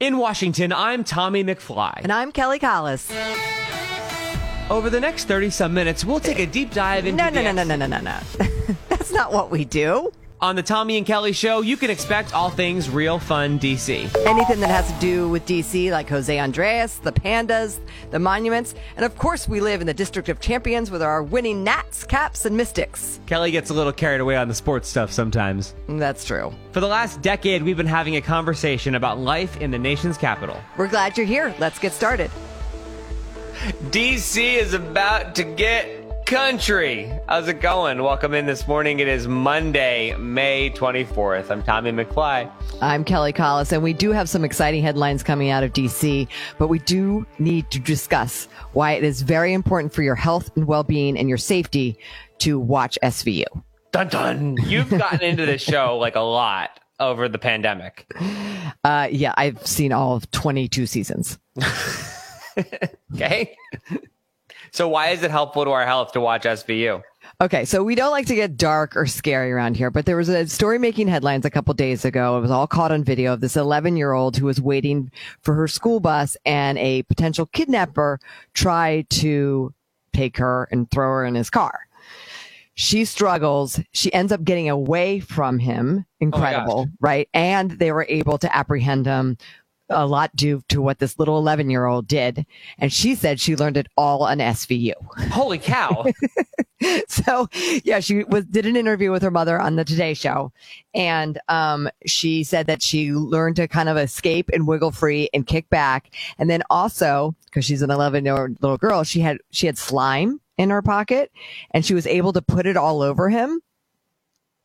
In Washington, I'm Tommy McFly. And I'm Kelly Collis. Over the next 30 some minutes, we'll take a deep dive into No, no, no, no, no, no, no, no. That's not what we do. On the Tommy and Kelly show, you can expect all things real fun DC. Anything that has to do with DC, like Jose Andres, the Pandas, the monuments, and of course, we live in the District of Champions with our winning Nats, Caps, and Mystics. Kelly gets a little carried away on the sports stuff sometimes. Mm, that's true. For the last decade, we've been having a conversation about life in the nation's capital. We're glad you're here. Let's get started. DC is about to get country. How's it going? Welcome in this morning. It is Monday, May 24th. I'm Tommy McFly. I'm Kelly Collis, and we do have some exciting headlines coming out of DC, but we do need to discuss why it is very important for your health and well being and your safety to watch SVU. Dun dun. You've gotten into this show like a lot over the pandemic. Uh, yeah, I've seen all of 22 seasons. okay. So why is it helpful to our health to watch SVU? Okay, so we don't like to get dark or scary around here, but there was a story making headlines a couple days ago. It was all caught on video of this 11 year old who was waiting for her school bus and a potential kidnapper tried to take her and throw her in his car. She struggles. She ends up getting away from him. Oh Incredible, oh right? And they were able to apprehend him a lot due to what this little 11 year old did. And she said she learned it all on SVU. Holy cow. so yeah, she was, did an interview with her mother on the Today Show. And, um, she said that she learned to kind of escape and wiggle free and kick back. And then also, cause she's an 11 year old little girl, she had, she had slime in her pocket and she was able to put it all over him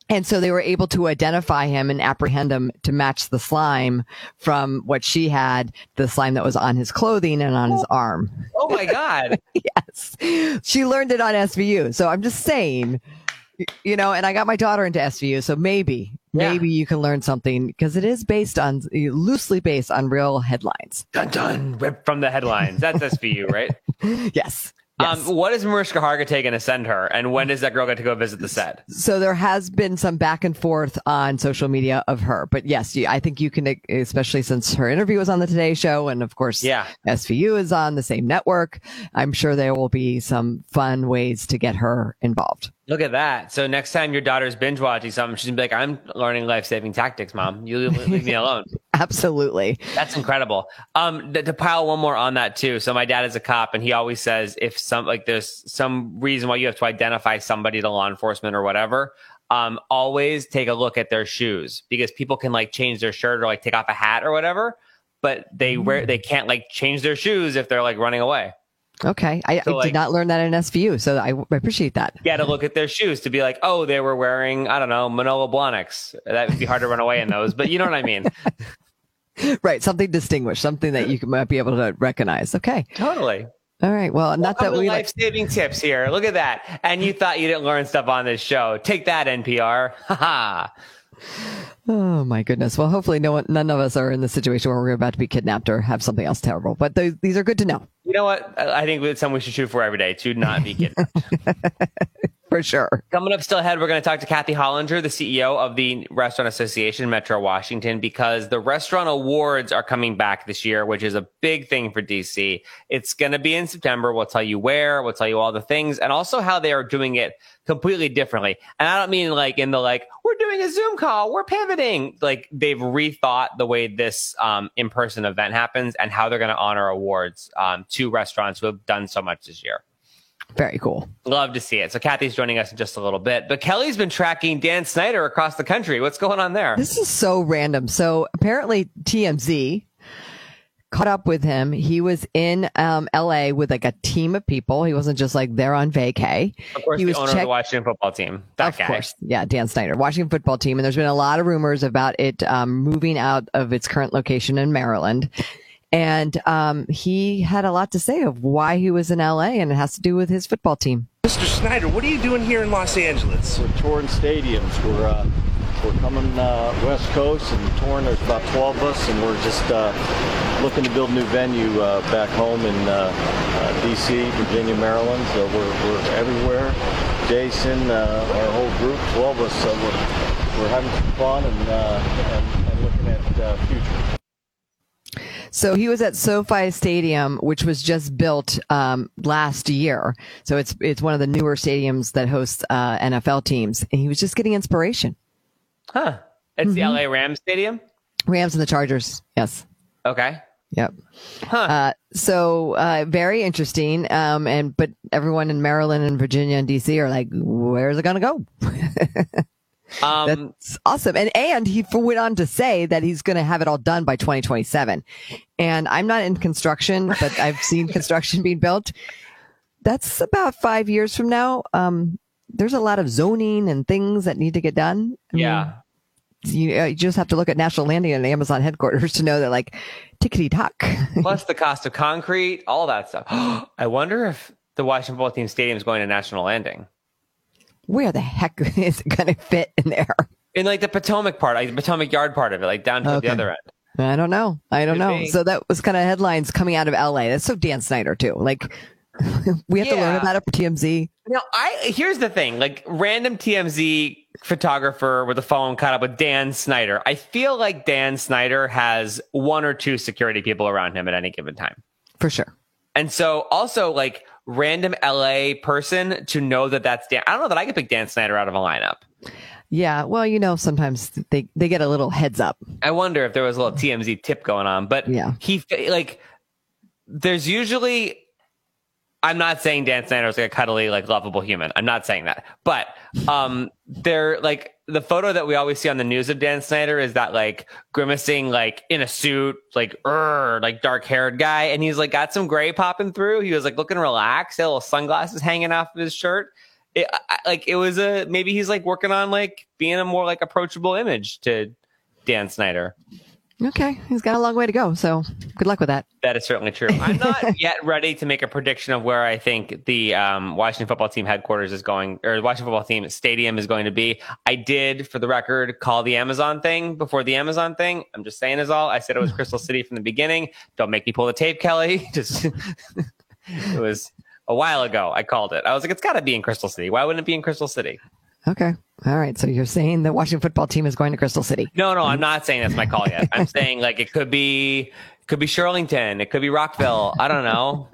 and so they were able to identify him and apprehend him to match the slime from what she had, the slime that was on his clothing and on his oh. arm. Oh my God. yes. She learned it on SVU. So I'm just saying, you know, and I got my daughter into SVU. So maybe, yeah. maybe you can learn something because it is based on, loosely based on real headlines. Dun dun. Ripped from the headlines. That's SVU, right? yes. Yes. Um, what is Mariska Hargitay going to send her, and when does that girl get to go visit the set? So there has been some back and forth on social media of her, but yes, I think you can, especially since her interview was on the Today Show, and of course, yeah, SVU is on the same network. I'm sure there will be some fun ways to get her involved. Look at that. So next time your daughter's binge watching something, she's gonna be like, I'm learning life saving tactics, mom. You leave, me alone. Absolutely. That's incredible. Um, to, to pile one more on that too. So my dad is a cop and he always says if some, like there's some reason why you have to identify somebody to law enforcement or whatever, um, always take a look at their shoes because people can like change their shirt or like take off a hat or whatever, but they wear, mm. they can't like change their shoes if they're like running away. Okay. I, so I like, did not learn that in SVU, so I, I appreciate that. Yeah, to look at their shoes to be like, oh, they were wearing, I don't know, Manolo Blahniks. That would be hard to run away in those, but you know what I mean? right. Something distinguished, something that you might be able to recognize. Okay. Totally. All right. Well, not that we life saving like- tips here. Look at that. And you thought you didn't learn stuff on this show. Take that, NPR. Ha ha. Oh my goodness. Well, hopefully no one, none of us are in the situation where we're about to be kidnapped or have something else terrible, but th- these are good to know. You know what? I think it's something we should shoot for every day to not be kidnapped. for sure. Coming up still ahead, we're going to talk to Kathy Hollinger, the CEO of the Restaurant Association Metro Washington, because the restaurant awards are coming back this year, which is a big thing for DC. It's going to be in September. We'll tell you where, we'll tell you all the things, and also how they are doing it completely differently. And I don't mean like in the like, we're doing a Zoom call, we're pivoting. Like they've rethought the way this um, in person event happens and how they're going to honor awards um, to restaurants who have done so much this year. Very cool. Love to see it. So Kathy's joining us in just a little bit, but Kelly's been tracking Dan Snyder across the country. What's going on there? This is so random. So apparently TMZ caught up with him. He was in um, LA with like a team of people. He wasn't just like there on vacay. Of course, he was owner check- of the Washington football team. That of guy. course, yeah, Dan Snyder, Washington football team. And there's been a lot of rumors about it um, moving out of its current location in Maryland. And um, he had a lot to say of why he was in LA, and it has to do with his football team. Mr. Snyder, what are you doing here in Los Angeles? We're touring stadiums. We're uh, we're coming uh, West Coast and touring. There's about 12 of us, and we're just uh, looking to build a new venue uh, back home in uh, uh, D.C., Virginia, Maryland. So we're, we're everywhere. Jason, our whole group, 12 of us, so we're, we're having some fun and, and, and looking at the future. So he was at SoFi Stadium, which was just built um, last year. So it's it's one of the newer stadiums that hosts uh, NFL teams, and he was just getting inspiration. Huh. It's the LA Rams Stadium? Rams and the Chargers. Yes. Okay. Yep. Huh. Uh, so uh, very interesting. Um, and but everyone in Maryland and Virginia and DC are like, where's it going to go? um, That's awesome. And and he went on to say that he's going to have it all done by 2027. And I'm not in construction, but I've seen construction being built. That's about five years from now. Um, there's a lot of zoning and things that need to get done. I mean, yeah. you, uh, you just have to look at National Landing and Amazon headquarters to know that like tickety tock. Plus the cost of concrete, all that stuff. I wonder if the Washington football team stadium is going to National Landing. Where the heck is it going to fit in there? In like the Potomac part, like the Potomac Yard part of it, like down to Okay. the other end. I don't know. I don't Could know. be. So that was kind of headlines coming out of LA. That's so Dan Snyder too. Like we have to learn about it for TMZ. Now, I here's the thing: like random TMZ photographer with a phone caught up with Dan Snyder. I feel like Dan Snyder has one or two security people around him at any given time, For sure. and so also like random LA person to know that that's Dan. I don't know that I could pick Dan Snyder out of a lineup. Yeah. Well, you know, sometimes they, they get a little heads up. I wonder if there was a little TMZ tip going on, but Yeah. he like there's usually. I'm not saying Dan Snyder is like a cuddly, like lovable human. I'm not saying that, but um, they're like the photo that we always see on the news of Dan Snyder is that like grimacing, like in a suit, like er, like dark haired guy, and he's like got some gray popping through. He was like looking relaxed, had little sunglasses hanging off of his shirt. It, I, like it was a maybe he's like working on like being a more like approachable image to Dan Snyder. Okay. He's got a long way to go. So good luck with that. That is certainly true. I'm not yet ready to make a prediction of where I think the um, Washington football team headquarters is going, or the Washington football team stadium is going to be. I did, for the record, call the Amazon thing before the Amazon thing. I'm just saying, is all. I said it was Crystal City from the beginning. Don't make me pull the tape, Kelly. Just it was a while ago. I called it. I was like, it's got to be in Crystal City. Why wouldn't it be in Crystal City? Okay. All right. So you're saying the Washington football team is going to Crystal City. No, no, I'm not saying that's my call yet. I'm saying like it could be it could be Shirlington, it could be Rockville. I don't know.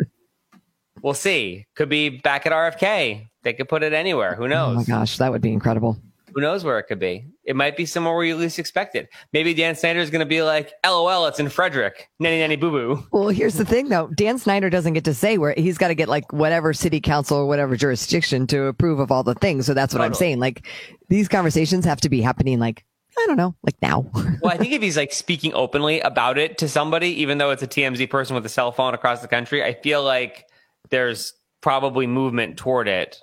We'll see. Could be back at RFK. They could put it anywhere. Who knows? Oh my gosh. That would be incredible. Who knows where it could be? It might be somewhere where you least expect it. Maybe Dan Snyder is going to be like, "LOL, it's in Frederick." Nanny nanny boo boo. Well, here's the thing though. Dan Snyder doesn't get to say where he's got to get like whatever city council or whatever jurisdiction to approve of all the things. So that's what I'm saying. Like these conversations have to be happening like, I don't know, like now. Well, I think if he's like speaking openly about it to somebody, even though it's a TMZ person with a cell phone across the country, I feel like there's probably movement toward it.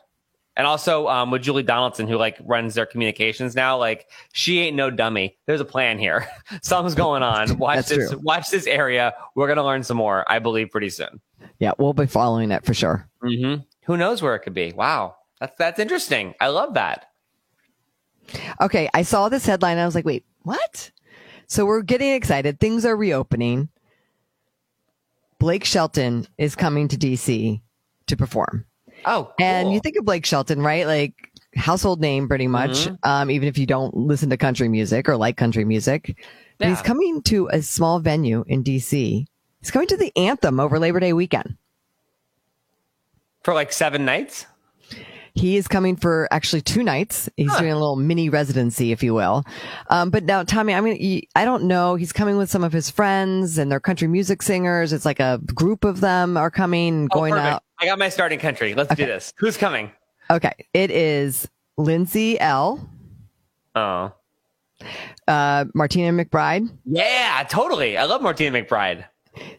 And also um, with Julie Donaldson, who like runs their communications now, like she ain't no dummy. There's a plan here. Something's going on. Watch this. true. Watch this area. We're gonna learn some more. I believe pretty soon. yeah, we'll be following it for sure. hmm Who knows where it could be? Wow, that's that's interesting. I love that. Okay, I saw this headline and I was like, wait, what? So we're getting excited. Things are reopening. Blake Shelton is coming to DC to perform. Oh, And you think of Blake Shelton, right? Like household name pretty much. Mm-hmm. Um, even if you don't listen to country music or like country music. But he's coming to a small venue in DC. He's coming to the anthem over Labor Day weekend. for like seven nights? He is coming for actually two nights. He's doing a little mini residency, if you will. Um, but now, Tommy, I mean, I don't know. He's coming with some of his friends and they're country music singers. It's like a group of them are coming, Oh, going perfect. out. I got my starting country. Let's do this. Who's coming? Okay. It is Lindsay Ell, Oh, uh, Martina McBride, yeah, totally. I love Martina McBride.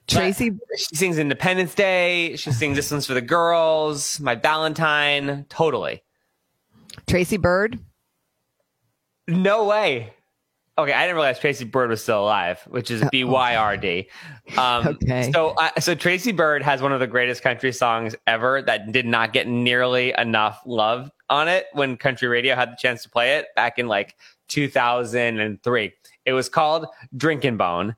Tracy. She sings Independence Day. She sings This One's for the Girls, My Valentine. Totally. Tracy Byrd. No way. Okay, I didn't realize Tracy Byrd was still alive, which is B Y R D. Um, Okay. So, uh, so Tracy Byrd has one of the greatest country songs ever that did not get nearly enough love on it when country radio had the chance to play it back in like 2003. It was called Drinking Bone.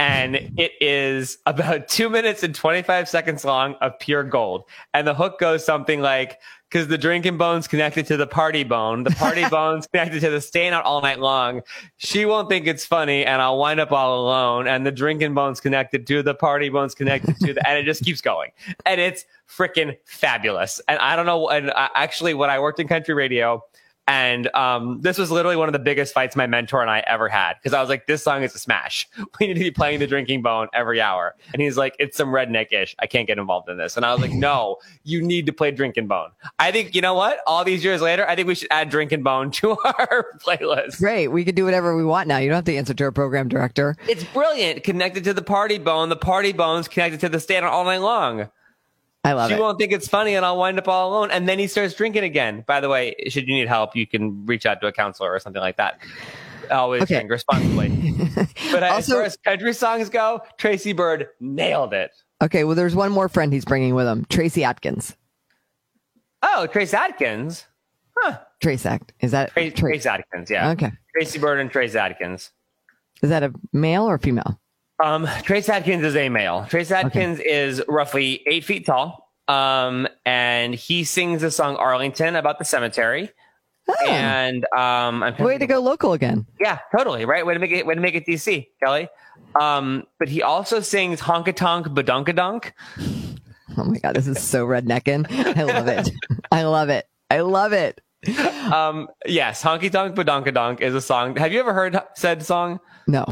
And it is about two minutes and 25 seconds long of pure gold. And the hook goes something like, because the drinking bone's connected to the party bone, the party bone's connected to the staying out all night long. She won't think it's funny, and I'll wind up all alone. And the drinking bone's connected to the party bone's connected to the, and it just keeps going. And it's freaking fabulous. And I don't know, and I, actually, when I worked in country radio, and um, this was literally one of the biggest fights my mentor and I ever had because I was like, this song is a smash. We need to be playing the drinking bone every hour. And he's like, it's some redneck ish. I can't get involved in this. And I was like, no, you need to play drinking bone. I think, you know what? All these years later, I think we should add drinking bone to our playlist. Great. We can do whatever we want now. You don't have to answer to a program director. It's brilliant. Connected to the party bone. The party bone's connected to the stand all night long. I love she it. won't think it's funny and I'll wind up all alone. And then he starts drinking again. By the way, should you need help, you can reach out to a counselor or something like that. Always Okay. drink responsibly. but as far as country songs go, Tracy Byrd nailed it. Okay, well, there's one more friend he's bringing with him, Tracy Atkins. Oh, Trace Adkins? Huh. Trace Act. Is that Trace, Tra- Trace Adkins, yeah. Okay. Tracy Byrd and Trace Adkins. Is that a male or female? Um, Trace Adkins is a male. Trace Adkins is roughly eight feet tall. Um, and he sings the song Arlington about the cemetery. Oh, And um, I'm way to go local again. Yeah, totally. Right. Way to make it. Way to make it DC, Kelly. Um, but he also sings "Honka Tonk Badonkadonk." Oh my god, this is so redneckin'. I love it. I love it. I love it. Um, yes, "Honky Tonk Badonkadonk" is a song. Have you ever heard said song? No.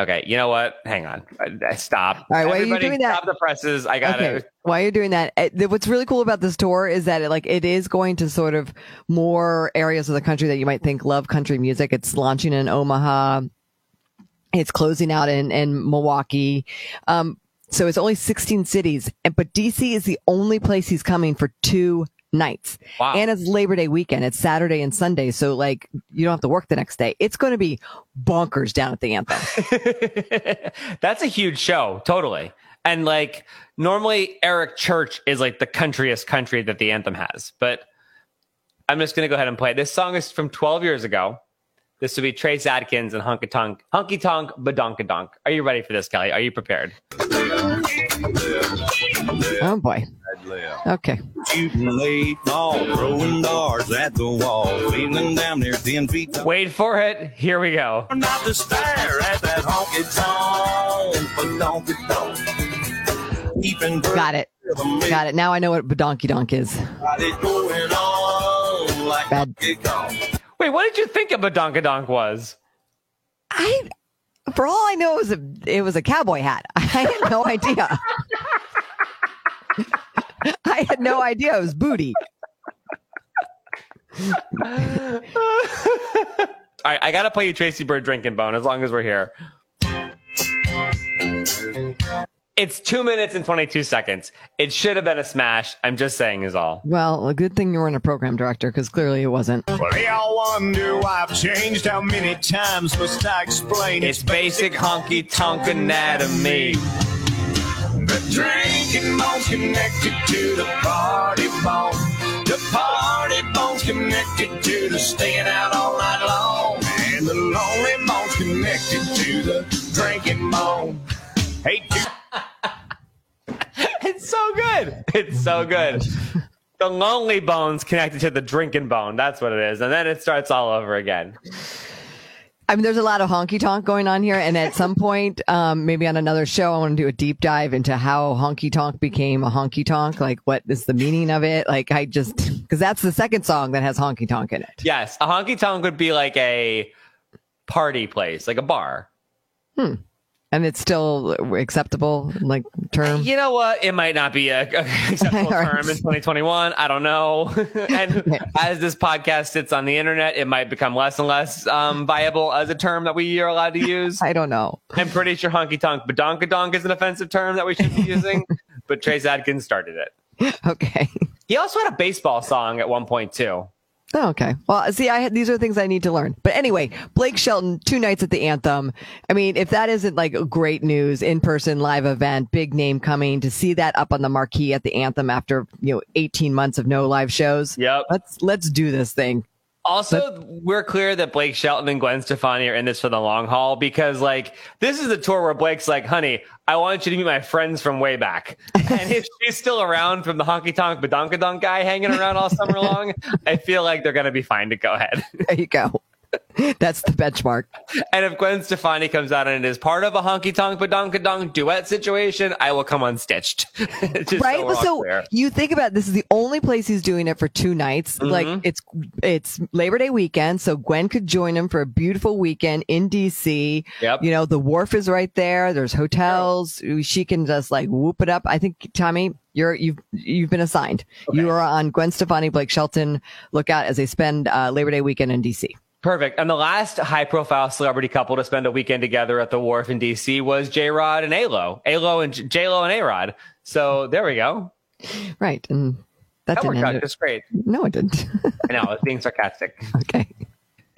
Okay, you know what? Hang on. Uh, Stop. All right, why are you Everybody doing that? Stop the presses. I got Okay. it. While you're doing that, eh, what's really cool about this tour is that it, like it is going to sort of more areas of the country that you might think love country music. It's launching in Omaha. It's closing out in, in Milwaukee. Um, so it's only 16 cities, and, but DC is the only place he's coming for two nights. Wow. And it's Labor Day weekend. It's Saturday and Sunday. So like you don't have to work the next day. It's going to be bonkers down at the Anthem. That's a huge show, totally. And like normally, Eric Church is like the countryest country that the anthem has. But I'm just gonna go ahead and play. This song is from 12 years ago. This would be Trace Adkins and Honky Tonk, Honky Tonk, Badonkadonk. Are you ready for this, Kelly? Are you prepared? Oh boy. Okay. Shooting late ball, throwing darts at the wall, feeling down there ten feet tall. Wait for it. Here we go. Not to stare at that honky tonk, donkey donk. Got it. Got it. Now I know what Badonky Donk is. Got it going on like Bad. Donkey. Wait, what did you think a Badonkadonk was? I, for all I know, it was a it was a cowboy hat. I had no idea. I had no idea it was booty. All right, I gotta play you Tracy Byrd drinking bone as long as we're here. It's two minutes and 22 seconds. It should have been a smash. I'm just saying, is all. Well, a good thing you weren't a program director because clearly it wasn't. Well, y'all wonder why I've changed. How many times must I explain? It's basic honky tonk anatomy. The drinking bone's connected to the party bone. The party bone's connected to the staying out all night long. And the lonely bone's connected to the drinking bone. Hey, dude. It's so good. So good. The lonely bone's connected to the drinking bone. That's what it is. And then it starts all over again. I mean, there's a lot of honky tonk going on here, and at some point, um, maybe on another show, I want to do a deep dive into how honky tonk became a honky tonk. Like, what is the meaning of it? Like, I just because that's the second song that has honky tonk in it. Yes, a honky tonk would be like a party place, like a bar. And it's still acceptable like term You know what? It might not be a, a acceptable term in 2021. I don't know. and as this podcast sits on the internet, it might become less and less um, viable as a term that we are allowed to use. i don't know I'm pretty sure honky tonk badonkadonk is an offensive term that we should be using, but Trace Adkins started it. okay He also had a baseball song at one point too. Oh, okay. Well, see, I these are things I need to learn. But anyway, Blake Shelton, two nights at the Anthem. I mean, if that isn't like great news, in person live event, big name coming to see that up on the marquee at the Anthem after you know 18 months of no live shows. Yep. Let's let's do this thing. Also, we're clear that Blake Shelton and Gwen Stefani are in this for the long haul because, like, this is the tour where Blake's like, honey, I want you to meet my friends from way back. And if she's still around from the honky tonk badonkadonk guy hanging around all summer long, I feel like they're going to be fine to go ahead. There you go. That's the benchmark. And if Gwen Stefani comes out and it is part of a honky tonk badonkadonk duet situation, I will come unstitched. Just right. so, we're Well, all so you think about this is the only place he's doing it for two nights. Mm-hmm. Like it's it's Labor Day weekend, so Gwen could join him for a beautiful weekend in DC. Yep. You know, the wharf is right there. There's hotels. She can just like whoop it up. I think Tommy, you're you've you've been assigned. You are on Gwen Stefani, Blake Shelton lookout as they spend uh, Labor Day weekend in DC. Perfect. And the last high profile celebrity couple to spend a weekend together at the wharf in DC was J Rod and ALO. ALO and J Lo and A Rod. So there we go. Right. And that, That didn't worked out just great. No, it didn't. I know, I was being sarcastic. okay.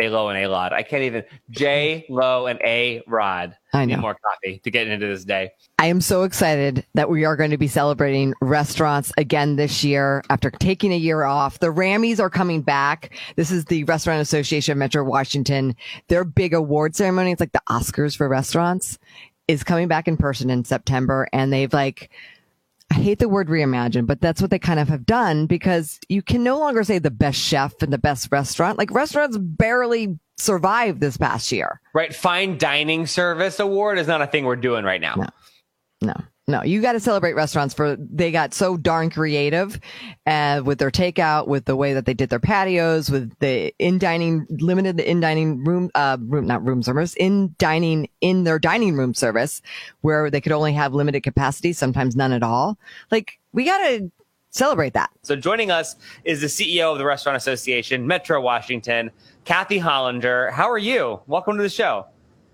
A Lo and A Rod. I can't even. J Lo and A Rod. I Need more coffee to get into this day. I am so excited that we are going to be celebrating restaurants again this year after taking a year off. The Rammies are coming back. This is the Restaurant Association of Metro Washington. Their big award ceremony, it's like the Oscars for restaurants, is coming back in person in September. And they've like, I hate the word reimagine, but that's what they kind of have done because you can no longer say the best chef and the best restaurant. Like restaurants barely survived this past year. Right. Fine dining service award is not a thing we're doing right now. No. No, no, you got to celebrate restaurants for they got so darn creative uh, with their takeout, with the way that they did their patios, with the in dining, limited the in dining room, uh, room, not room service, in dining in their dining room service where they could only have limited capacity, sometimes none at all. Like we got to celebrate that. So joining us is the CEO of the Restaurant Association, Metro Washington, Kathy Hollinger. How are you? Welcome to the show.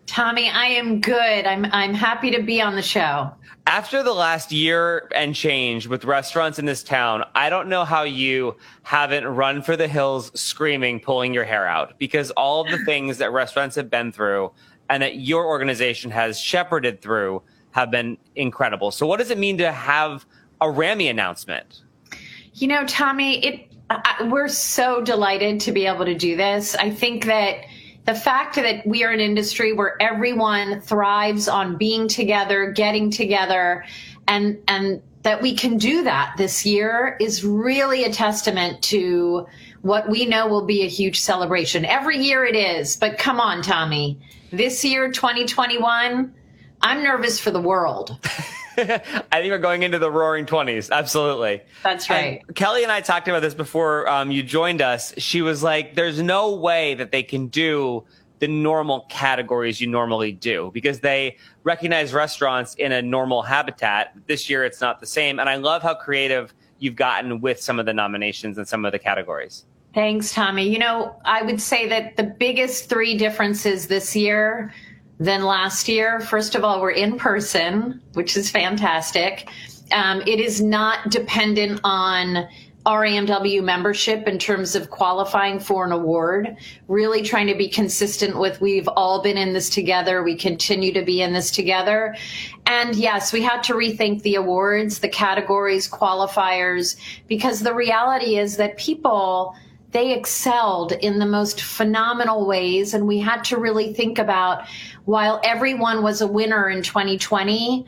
Tommy, I am good. I'm I'm happy to be on the show. After the last year and change with restaurants in this town, I don't know how you haven't run for the hills screaming, pulling your hair out because all of the things that restaurants have been through and that your organization has shepherded through have been incredible. So what does it mean to have a Rammy announcement? You know, Tommy, it I, we're so delighted to be able to do this. I think that the fact that we are an industry where everyone thrives on being together, getting together, and and that we can do that this year is really a testament to what we know will be a huge celebration. Every year it is, but come on, Tommy. This year, 2021, I'm nervous for the world. I think we're going into the roaring 20s. Absolutely. That's right. And Kelly and I talked about this before um, you joined us. She was like, there's no way that they can do the normal categories you normally do because they recognize restaurants in a normal habitat. This year, it's not the same. And I love how creative you've gotten with some of the nominations and some of the categories. Thanks, Tommy. You know, I would say that the biggest three differences this year than last year, first of all, we're in person, which is fantastic. Um, it is not dependent on RAMW membership in terms of qualifying for an award, really trying to be consistent with we've all been in this together. We continue to be in this together. And yes, we had to rethink the awards, the categories, qualifiers, because the reality is that people, they excelled in the most phenomenal ways. And we had to really think about while everyone was a winner in 2020,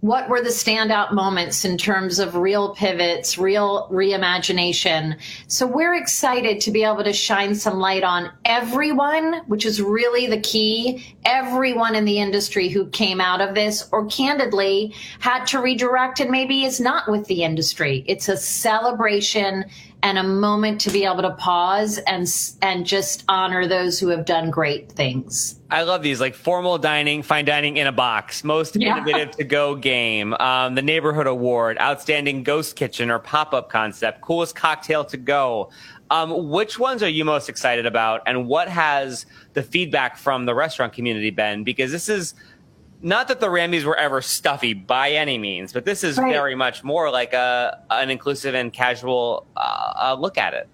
what were the standout moments in terms of real pivots, real reimagination? So we're excited to be able to shine some light on everyone, which is really the key. Everyone in the industry who came out of this or candidly had to redirect and maybe is not with the industry. It's a celebration and a moment to be able to pause and and just honor those who have done great things. I love these like formal dining, fine dining in a box, most Yeah. innovative to go game, um, the neighborhood award, outstanding ghost kitchen or pop up concept, coolest cocktail to go. Um, which ones are you most excited about, and what has the feedback from the restaurant community been? Because this is not that the Rammies were ever stuffy by any means, but this is Right. very much more like a an inclusive and casual uh, uh, look at it.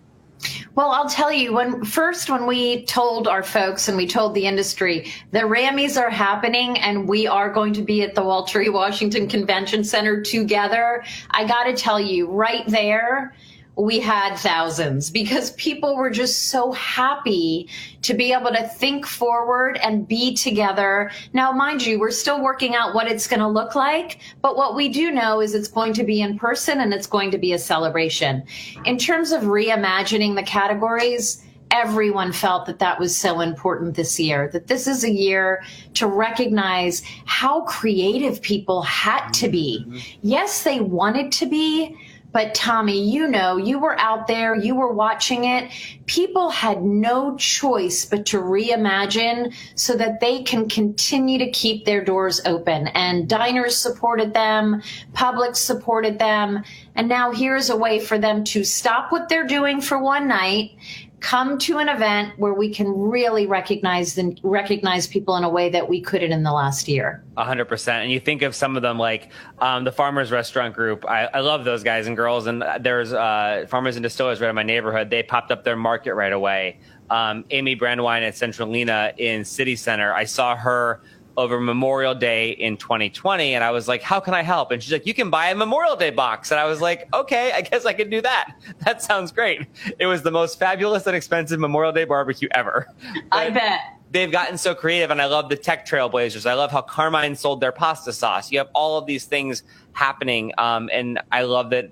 Well, I'll tell you when first when we told our folks and we told the industry the Rammies are happening and we are going to be at the Walter E. Washington Convention Center together. I got to tell you, right there, we had thousands because people were just so happy to be able to think forward and be together. Now, mind you, we're still working out what it's going to look like, but what we do know is it's going to be in person and it's going to be a celebration. In terms of reimagining the categories, everyone felt that that was so important this year, that this is a year to recognize how creative people had to be. Mm-hmm. Yes, they wanted to be, but Tommy, you know, you were out there, you were watching it. People had no choice but to reimagine so that they can continue to keep their doors open. And diners supported them, public supported them. And now here's a way for them to stop what they're doing for one night come to an event where we can really recognize the, recognize people in a way that we couldn't in the last year. hundred percent. And you think of some of them like um, the Farmers Restaurant Group. I, I, love those guys and girls. And there's uh, Farmers and Distillers right in my neighborhood. They popped up their market right away. Um, Amy Brandwine at Centrolina in City Center. I saw her over Memorial Day in 2020. And I was like, how can I help? And she's like, you can buy a Memorial Day box. And I was like, okay, I guess I can do that. That sounds great. It was the most fabulous and expensive Memorial Day barbecue ever. I bet. They've gotten so creative, and I love the tech trailblazers. I love how Carmine sold their pasta sauce. You have all of these things happening, um, and I love that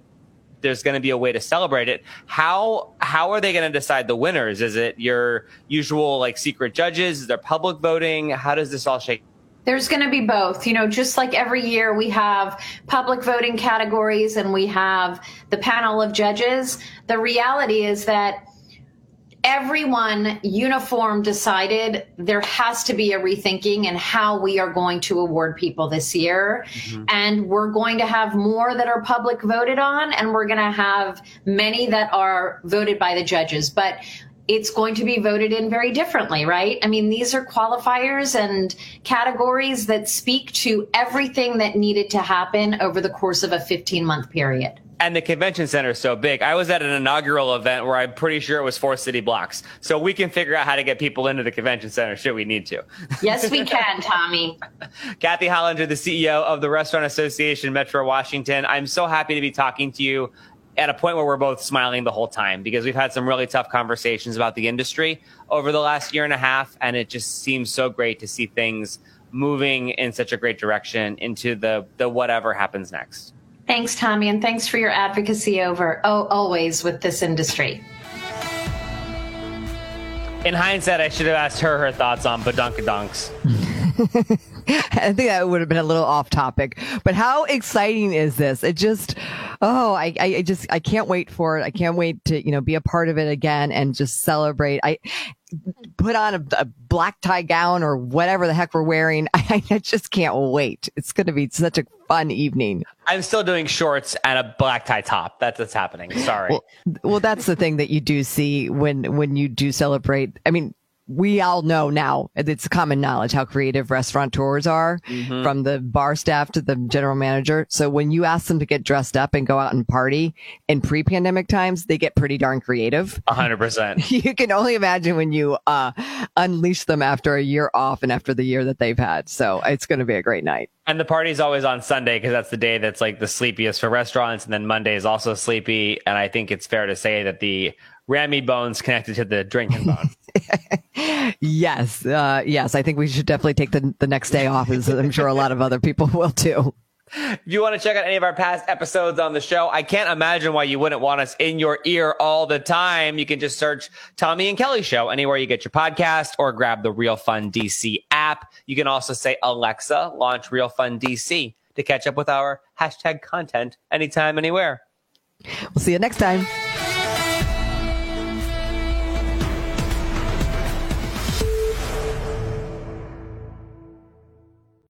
there's going to be a way to celebrate it. How how are they going to decide the winners? Is it your usual like secret judges? Is there public voting? How does this all shake? There's going to be both. You know, just like every year we have public voting categories and we have the panel of judges. The reality is that everyone uniform decided there has to be a rethinking in how we are going to award people this year. Mm-hmm. And we're going to have more that are public voted on, and we're going to have many that are voted by the judges. But it's going to be voted in very differently, right? I mean, these are qualifiers and categories that speak to everything that needed to happen over the course of a 15 month period. And the convention center is so big. I was at an inaugural event where I'm pretty sure it was four city blocks. So we can figure out how to get people into the convention center should we need to. Yes, we can, Tommy. Kathy Hollinger, the CEO of the Restaurant Association Metro Washington. I'm so happy to be talking to you at a point where we're both smiling the whole time because we've had some really tough conversations about the industry over the last year and a half. And it just seems so great to see things moving in such a great direction into the, the whatever happens next. Thanks, Tommy. And thanks for your advocacy over, oh, always with this industry. In hindsight, I should have asked her her thoughts on badonkadonks. I think that would have been a little off topic, but how exciting is this? It just, oh, I, I just, I can't wait for it. I can't wait to, you know, be a part of it again and just celebrate. I put on a, a black tie gown or whatever the heck we're wearing. I, I just can't wait. It's going to be such a fun evening. I'm still doing shorts and a black tie top. That's what's happening. Sorry. Well, well, that's the thing that you do see when, when you do celebrate. I mean, we all know now it's common knowledge how creative restaurateurs are mm-hmm. from the bar staff to the general manager. So when you ask them to get dressed up and go out and party in pre-pandemic times, they get pretty darn creative. A hundred percent. You can only imagine when you, uh, unleash them after a year off and after the year that they've had. So it's going to be a great night. And the party's always on Sunday because that's the day that's like the sleepiest for restaurants. And then Monday is also sleepy. And I think it's fair to say that the Rammy bones connected to the drinking bone. yes, uh, yes. I think we should definitely take the the next day off, as I'm sure a lot of other people will too. If you want to check out any of our past episodes on the show, I can't imagine why you wouldn't want us in your ear all the time. You can just search Tommy and Kelly Show anywhere you get your podcast or grab the Real Fun DC app. You can also say, Alexa, launch Real Fun DC to catch up with our hashtag content anytime, anywhere. We'll see you next time.